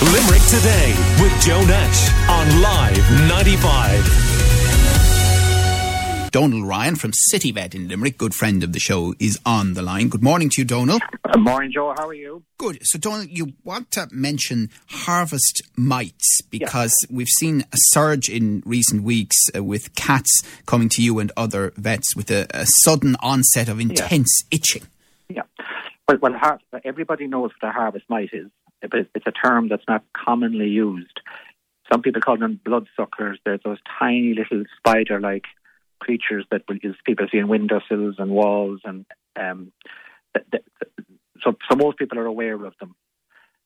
Limerick Today with Joe Nash on Live 95. Donal Ryan from City Vet in Limerick, good friend of the show, is on the line. Good morning to you, Donal. Good morning, Joe. How are you? Good. So, Donal, you want to mention harvest mites because yeah. we've seen a surge in recent weeks uh, with cats coming to you and other vets with a, a sudden onset of intense yeah. itching. Yeah. Well, well har- everybody knows what a harvest mite is, but it's a term that's not commonly used. Some people call them bloodsuckers. They're those tiny little spider like creatures that people see in windowsills and walls, and um, so so most people are aware of them.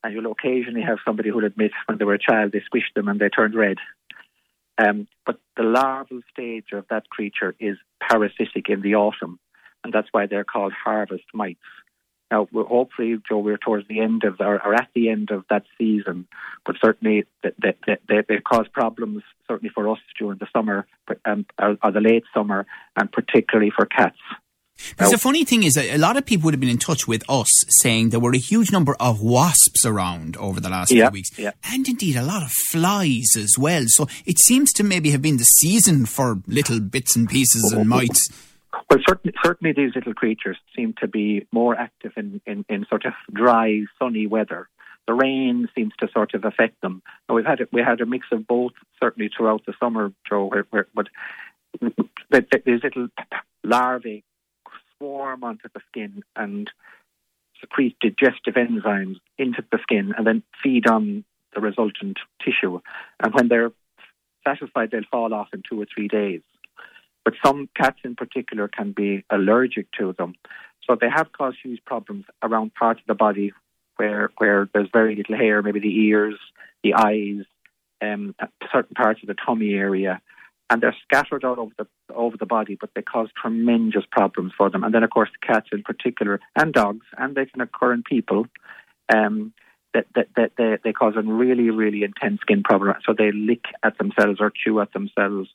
And you'll occasionally have somebody who'll admit when they were a child they squished them and they turned red. Um, but the larval stage of that creature is parasitic in the autumn, and that's why they're called harvest mites. Now, hopefully, Joe, we're towards the end of, or, or at the end of that season, but certainly they, they, they, they cause problems, certainly for us during the summer um, or, or the late summer, and particularly for cats. Because the funny thing is that a lot of people would have been in touch with us saying there were a huge number of wasps around over the last yeah, few weeks. Yeah. And indeed a lot of flies as well. So it seems to maybe have been the season for little bits and pieces and mites. Well, certainly, certainly these little creatures seem to be more active in, in, in sort of dry, sunny weather. The rain seems to sort of affect them. Now, we've had a, we had a mix of both certainly throughout the summer, Joe. Where, where, but these little larvae swarm onto the skin and secrete digestive enzymes into the skin, and then feed on the resultant tissue. And when they're satisfied, they'll fall off in two or three days. But some cats in particular can be allergic to them. So they have caused huge problems around parts of the body where where there's very little hair, maybe the ears, the eyes, um, certain parts of the tummy area, and they're scattered all over the over the body, but they cause tremendous problems for them. And then, of course, cats in particular, and dogs, and they can occur in people. Um, that, that, that they, they cause a really, really intense skin problem. So they lick at themselves or chew at themselves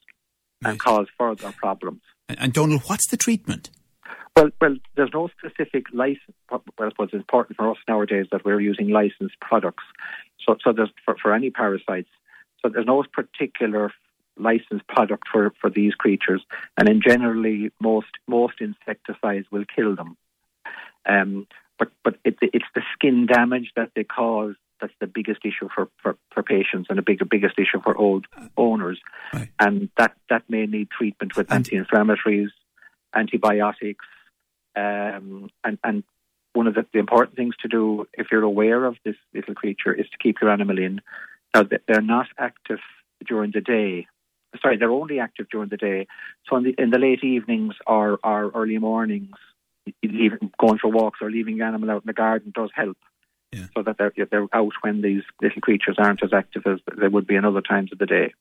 and right. cause further problems. And, and Donal, what's the treatment? Well, well, there's no specific license. Well, I suppose it's important for us nowadays that we're using licensed products. So, so there's for, for any parasites. So there's no particular licensed product for, for these creatures, and in generally most most insecticides will kill them. Um, but but it, it's the skin damage that they cause that's the biggest issue for, for, for patients and the bigger biggest issue for old owners. Right. And that, that may need treatment with anti inflammatories, antibiotics, um, and, and one of the, the, important things to do if you're aware of this little creature is to keep your animal in. Now, they're not active during the day. Sorry, they're only active during the day. So in the, in the late evenings or, or early mornings, leaving, going for walks or leaving the animal out in the garden does help yeah. so that they're, they're out when these little creatures aren't as active as they would be in other times of the day.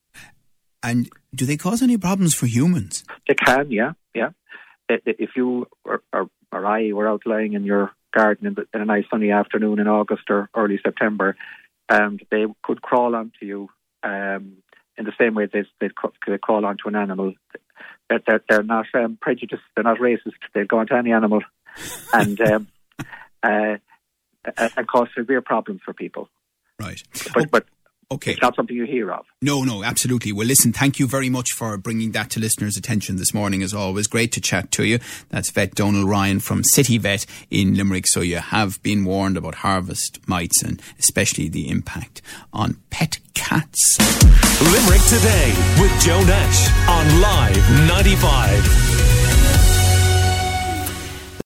And do they cause any problems for humans? They can, yeah, yeah. If you or, or, or I were out lying in your garden in, the, in, a nice sunny afternoon in August or early September, and they could crawl onto you um, in the same way they they could crawl onto an animal. They're, they're, they're not um, prejudiced. They're not racist. They'll go onto any animal, and um, uh, and cause severe problems for people. Right. But, oh, but okay. it's not something you hear of. No, no, absolutely. Well, listen, thank you very much for bringing that to listeners' attention this morning, as always. Great to chat to you. That's Vet Donal Ryan from City Vet in Limerick. So you have been warned about harvest mites and especially the impact on pet cats. Limerick Today with Joe Nash on Live 95.